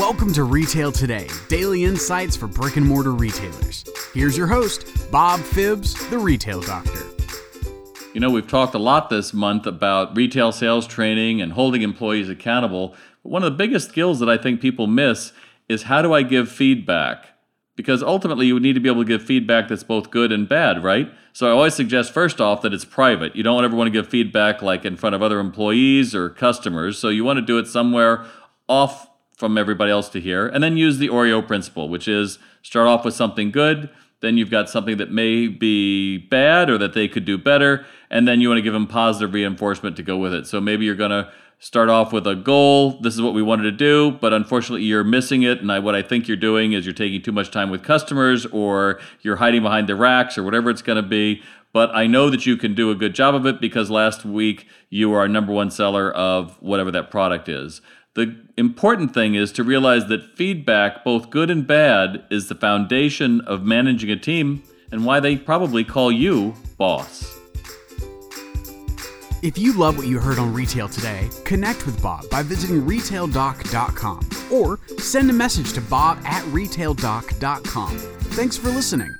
Welcome to Retail Today, daily insights for brick and mortar retailers. Here's your host, Bob Phibbs, the Retail Doctor. You know, we've talked a lot this month about retail sales training and holding employees accountable. But one of the biggest skills that I think people miss is how do I give feedback? Because ultimately, you would need to be able to give feedback that's both good and bad, right? So I always suggest, first off, that it's private. You don't ever want to give feedback like in front of other employees or customers. So you want to do it somewhere off from everybody else to hear. And then use the Oreo principle, which is start off with something good, then you've got something that may be bad or that they could do better, and then you want to give them positive reinforcement to go with it. So maybe you're going to start off with a goal. This is what we wanted to do, but unfortunately you're missing it. And I, what I think you're doing is you're taking too much time with customers or you're hiding behind the racks or whatever it's going to be. But I know that you can do a good job of it because last week you were our number one seller of whatever that product is. The important thing is to realize that feedback, both good and bad, is the foundation of managing a team and why they probably call you boss. If you love what you heard on Retail today, connect with Bob by visiting retaildoc.com or send a message to bob at retaildoc.com. Thanks for listening.